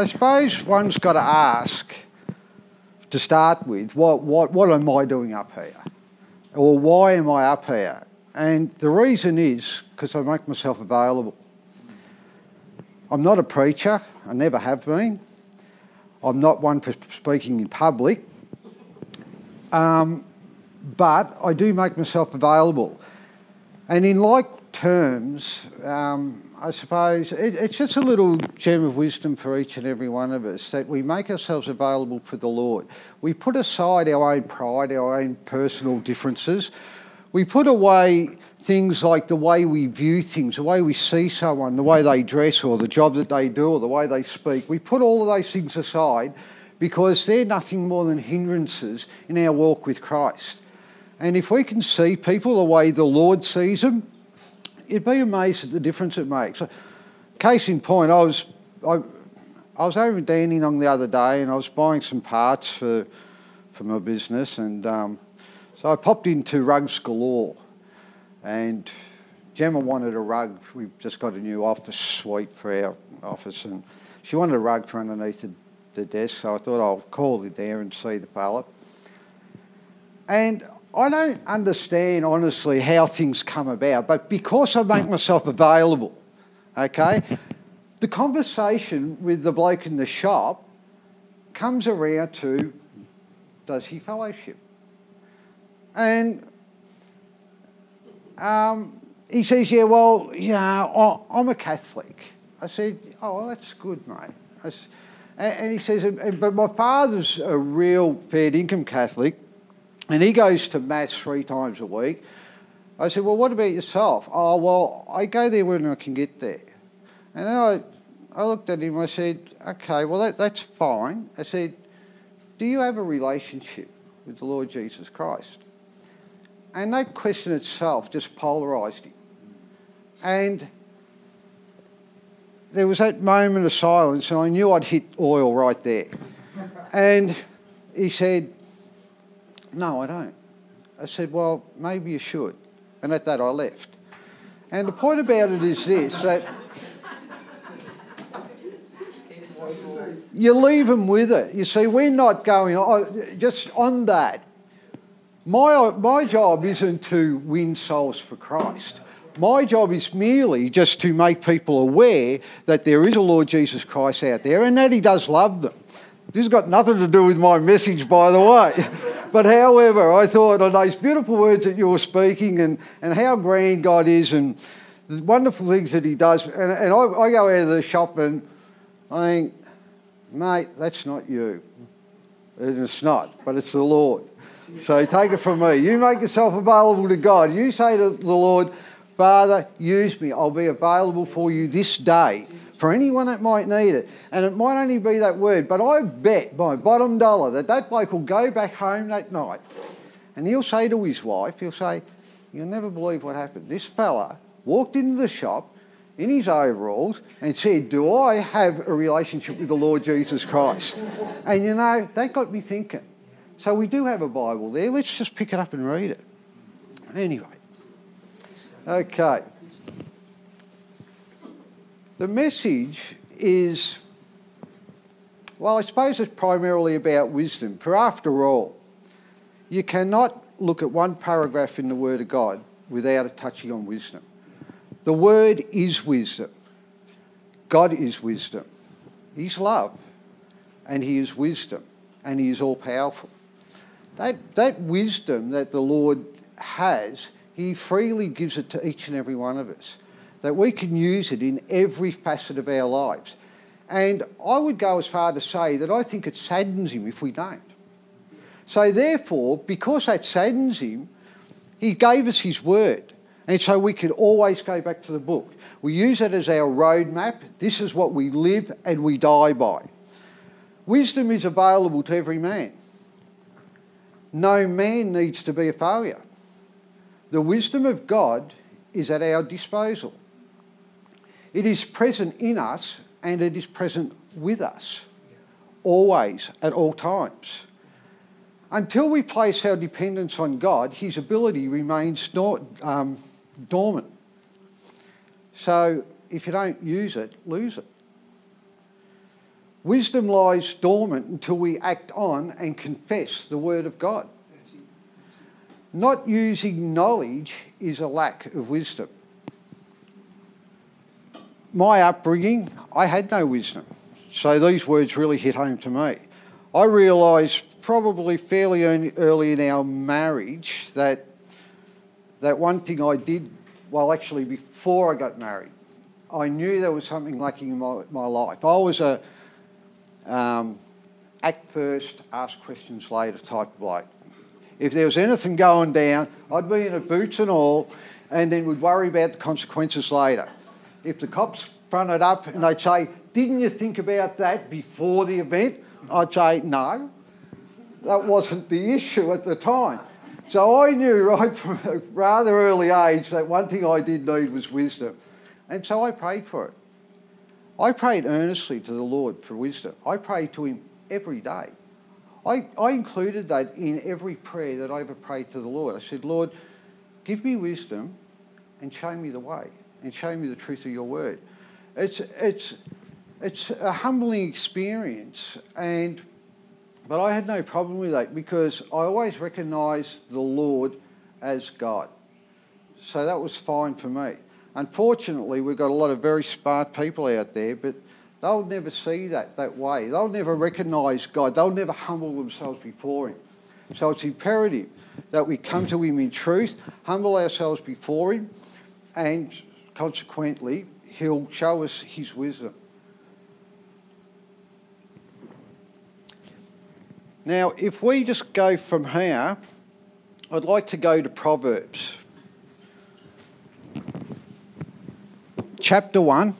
I suppose one's got to ask to start with what, what, what am I doing up here? Or why am I up here? And the reason is because I make myself available. I'm not a preacher, I never have been. I'm not one for speaking in public. Um, but I do make myself available. And in like terms, um, I suppose it, it's just a little gem of wisdom for each and every one of us that we make ourselves available for the Lord. We put aside our own pride, our own personal differences. We put away things like the way we view things, the way we see someone, the way they dress, or the job that they do, or the way they speak. We put all of those things aside because they're nothing more than hindrances in our walk with Christ. And if we can see people the way the Lord sees them, you'd be amazed at the difference it makes. Case in point, I was I, I was over in Dandenong the other day, and I was buying some parts for for my business, and um, so I popped into Rugs Galore, and Gemma wanted a rug. We've just got a new office suite for our office, and she wanted a rug for underneath the, the desk. So I thought I'll call it there and see the fella. And I don't understand honestly how things come about, but because I make myself available, okay, the conversation with the bloke in the shop comes around to does he fellowship? And um, he says, Yeah, well, yeah, I'm a Catholic. I said, Oh, well, that's good, mate. Said, and he says, But my father's a real fair income Catholic and he goes to Mass three times a week. I said, Well, what about yourself? Oh, well, I go there when I can get there. And I, I looked at him, I said, Okay, well, that, that's fine. I said, Do you have a relationship with the Lord Jesus Christ? And that question itself just polarised him. And there was that moment of silence, and I knew I'd hit oil right there. And he said, no, I don't. I said, Well, maybe you should. And at that, I left. And the point about it is this that you leave them with it. You see, we're not going, oh, just on that. My, my job isn't to win souls for Christ. My job is merely just to make people aware that there is a Lord Jesus Christ out there and that He does love them. This has got nothing to do with my message, by the way. but however, I thought oh, of those beautiful words that you were speaking and, and how grand God is and the wonderful things that He does. And, and I, I go out of the shop and I think, mate, that's not you. And it's not, but it's the Lord. So take it from me. You make yourself available to God. You say to the Lord, Father, use me. I'll be available for you this day for anyone that might need it. And it might only be that word, but I bet my bottom dollar that that bloke will go back home that night and he'll say to his wife, he'll say, You'll never believe what happened. This fella walked into the shop in his overalls and said, Do I have a relationship with the Lord Jesus Christ? And you know, that got me thinking. So we do have a Bible there. Let's just pick it up and read it. Anyway. Okay. The message is, well, I suppose it's primarily about wisdom. For after all, you cannot look at one paragraph in the Word of God without it touching on wisdom. The Word is wisdom. God is wisdom. He's love, and He is wisdom, and He is all powerful. That, that wisdom that the Lord has, He freely gives it to each and every one of us that we can use it in every facet of our lives. And I would go as far to say that I think it saddens him if we don't. So, therefore, because that saddens him, he gave us his word. And so we can always go back to the book. We use it as our roadmap. This is what we live and we die by. Wisdom is available to every man. No man needs to be a failure. The wisdom of God is at our disposal. It is present in us and it is present with us, always, at all times. Until we place our dependence on God, His ability remains um, dormant. So if you don't use it, lose it. Wisdom lies dormant until we act on and confess the Word of God. Not using knowledge is a lack of wisdom. My upbringing, I had no wisdom. So these words really hit home to me. I realised probably fairly early in our marriage that, that one thing I did, well, actually before I got married, I knew there was something lacking in my, my life. I was a um, act first, ask questions later type bloke. If there was anything going down, I'd be in a boots and all, and then we'd worry about the consequences later. If the cops fronted up and they'd say, Didn't you think about that before the event? I'd say, No, that wasn't the issue at the time. So I knew right from a rather early age that one thing I did need was wisdom. And so I prayed for it. I prayed earnestly to the Lord for wisdom. I prayed to Him every day. I, I included that in every prayer that I ever prayed to the Lord. I said, Lord, give me wisdom and show me the way and show me the truth of your word. It's, it's, it's a humbling experience, and, but I had no problem with that because I always recognised the Lord as God. So that was fine for me. Unfortunately, we've got a lot of very smart people out there, but they'll never see that that way. They'll never recognise God. They'll never humble themselves before Him. So it's imperative that we come to Him in truth, humble ourselves before Him, and consequently, He'll show us His wisdom. Now, if we just go from here, I'd like to go to Proverbs. Chapter 1.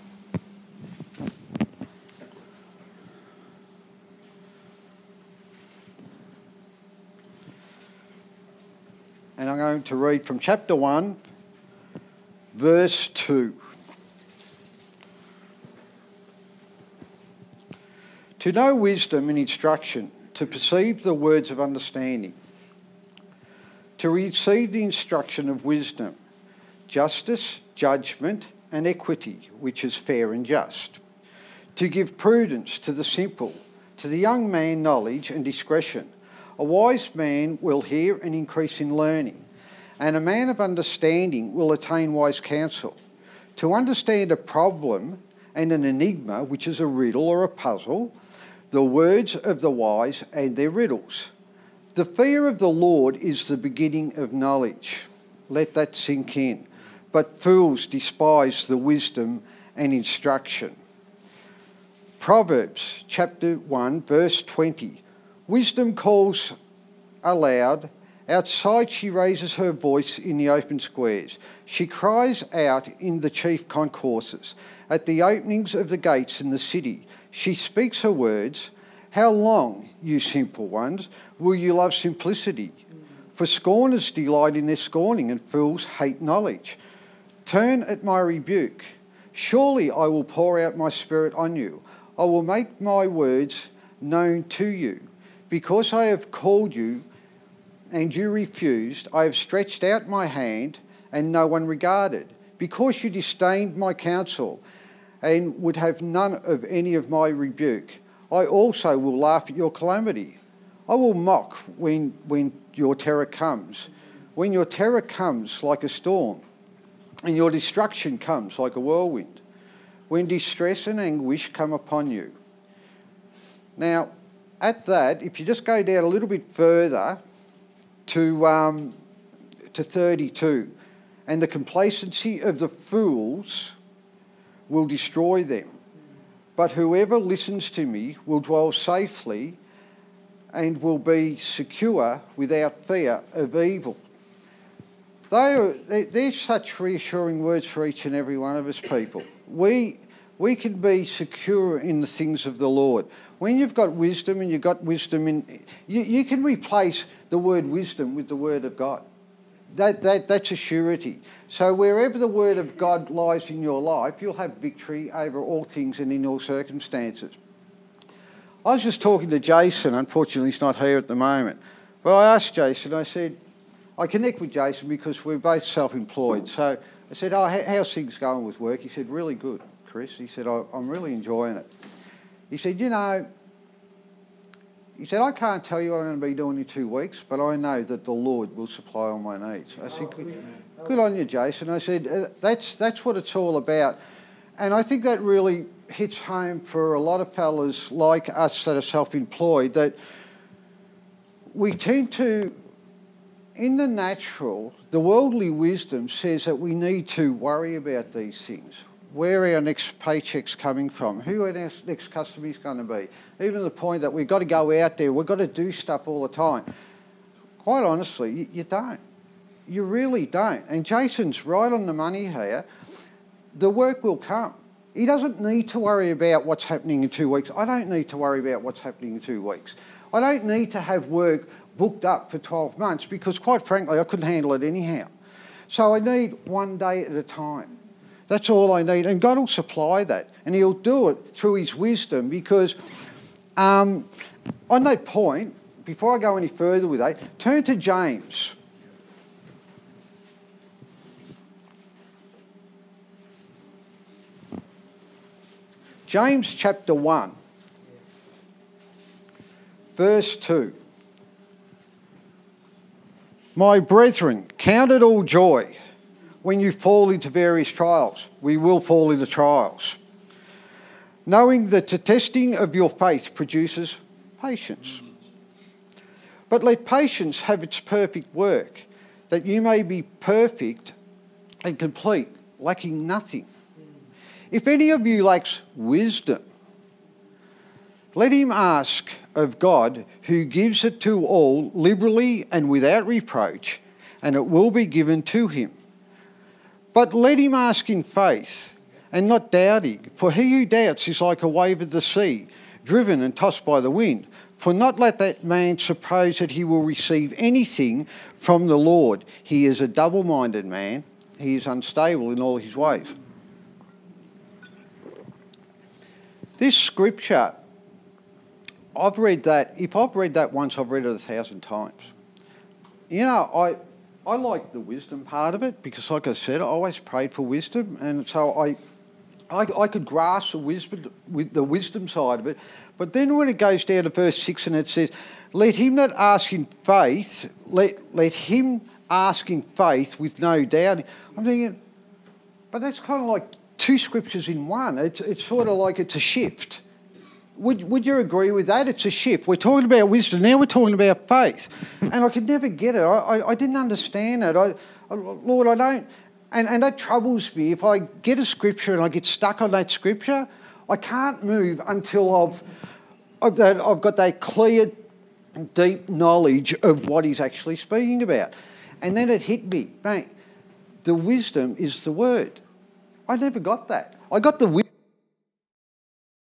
And I'm going to read from chapter 1, verse 2. To know wisdom and instruction, to perceive the words of understanding, to receive the instruction of wisdom, justice, judgment, and equity, which is fair and just, to give prudence to the simple, to the young man knowledge and discretion. A wise man will hear and increase in learning, and a man of understanding will attain wise counsel. To understand a problem and an enigma, which is a riddle or a puzzle, the words of the wise and their riddles. The fear of the Lord is the beginning of knowledge. Let that sink in. But fools despise the wisdom and instruction. Proverbs chapter 1, verse 20. Wisdom calls aloud. Outside, she raises her voice in the open squares. She cries out in the chief concourses, at the openings of the gates in the city. She speaks her words. How long, you simple ones, will you love simplicity? For scorners delight in their scorning, and fools hate knowledge. Turn at my rebuke. Surely I will pour out my spirit on you. I will make my words known to you. Because I have called you and you refused, I have stretched out my hand and no one regarded. Because you disdained my counsel and would have none of any of my rebuke, I also will laugh at your calamity. I will mock when, when your terror comes. When your terror comes like a storm, and your destruction comes like a whirlwind. When distress and anguish come upon you. Now, at that, if you just go down a little bit further to, um, to 32, and the complacency of the fools will destroy them. But whoever listens to me will dwell safely and will be secure without fear of evil. They are, they're such reassuring words for each and every one of us people. We, we can be secure in the things of the Lord. When you've got wisdom and you've got wisdom in, you, you can replace the word wisdom with the word of God. That, that, that's a surety. So wherever the word of God lies in your life, you'll have victory over all things and in all circumstances. I was just talking to Jason, unfortunately he's not here at the moment, but I asked Jason, I said, I connect with Jason because we're both self-employed. So I said, oh, how's things going with work? He said, really good, Chris. He said, I'm really enjoying it. He said, You know, he said, I can't tell you what I'm going to be doing in two weeks, but I know that the Lord will supply all my needs. I said, Good, good on you, Jason. I said, uh, that's, that's what it's all about. And I think that really hits home for a lot of fellas like us that are self employed that we tend to, in the natural, the worldly wisdom says that we need to worry about these things. Where are our next paychecks coming from? Who our next, next customer is going to be? Even the point that we've got to go out there, we've got to do stuff all the time. Quite honestly, you don't. You really don't. And Jason's right on the money here. The work will come. He doesn't need to worry about what's happening in two weeks. I don't need to worry about what's happening in two weeks. I don't need to have work booked up for 12 months because, quite frankly, I couldn't handle it anyhow. So I need one day at a time. That's all I need. And God will supply that. And He'll do it through His wisdom because, um, on that point, before I go any further with that, turn to James. James chapter 1, verse 2. My brethren, count it all joy when you fall into various trials. We will fall into trials. Knowing that the testing of your faith produces patience. But let patience have its perfect work, that you may be perfect and complete, lacking nothing. If any of you lacks wisdom, let him ask of God, who gives it to all liberally and without reproach, and it will be given to him. But let him ask in faith and not doubting, for he who doubts is like a wave of the sea, driven and tossed by the wind. For not let that man suppose that he will receive anything from the Lord. He is a double minded man, he is unstable in all his ways. This scripture, I've read that, if I've read that once, I've read it a thousand times. You know, I, I like the wisdom part of it because, like I said, I always prayed for wisdom, and so I, I, I could grasp the wisdom, with the wisdom side of it. But then when it goes down to verse six and it says, "Let him that ask in faith, let let him ask in faith with no doubt." I'm thinking, but that's kind of like two scriptures in one. It's, it's sort of like it's a shift. Would, would you agree with that? It's a shift. We're talking about wisdom, now we're talking about faith. And I could never get it. I, I, I didn't understand it. I, I, Lord, I don't. And, and that troubles me. If I get a scripture and I get stuck on that scripture, I can't move until I've, I've, that, I've got that clear, deep knowledge of what he's actually speaking about. And then it hit me, mate, the wisdom is the word. I never got that. I got the wisdom